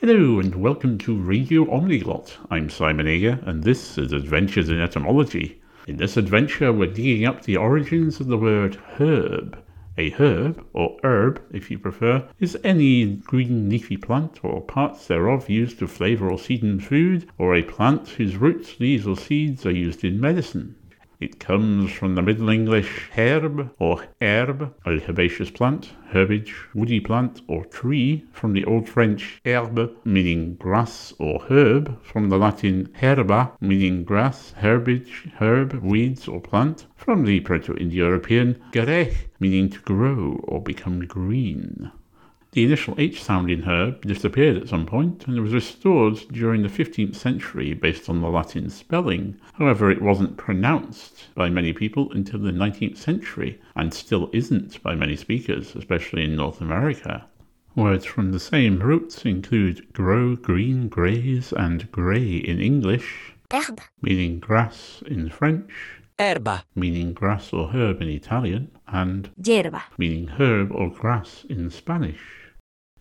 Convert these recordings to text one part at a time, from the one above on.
Hello and welcome to Radio Omniglot. I'm Simon Ager and this is Adventures in Etymology. In this adventure, we're digging up the origins of the word herb. A herb, or herb if you prefer, is any green leafy plant or parts thereof used to flavour or season food, or a plant whose roots, leaves, or seeds are used in medicine. It comes from the Middle English herb or herbe, a herbaceous plant, herbage, woody plant or tree, from the Old French herbe, meaning grass or herb, from the Latin herba, meaning grass, herbage, herb, weeds or plant, from the Proto-Indo-European gerech, meaning to grow or become green. The initial H sound in herb disappeared at some point and was restored during the 15th century based on the Latin spelling. However, it wasn't pronounced by many people until the 19th century and still isn't by many speakers, especially in North America. Words from the same roots include grow, green, graze, and grey in English, Herbe. meaning grass in French, erba, meaning grass or herb in Italian, and Yerba. meaning herb or grass in Spanish.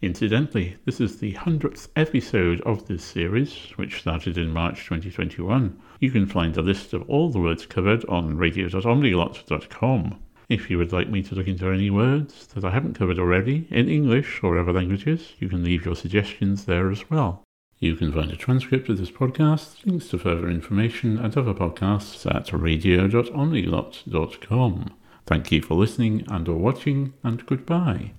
Incidentally, this is the 100th episode of this series, which started in March 2021. You can find a list of all the words covered on radio.omniglot.com. If you would like me to look into any words that I haven't covered already, in English or other languages, you can leave your suggestions there as well. You can find a transcript of this podcast, links to further information, and other podcasts at radio.omniglot.com. Thank you for listening and or watching, and goodbye.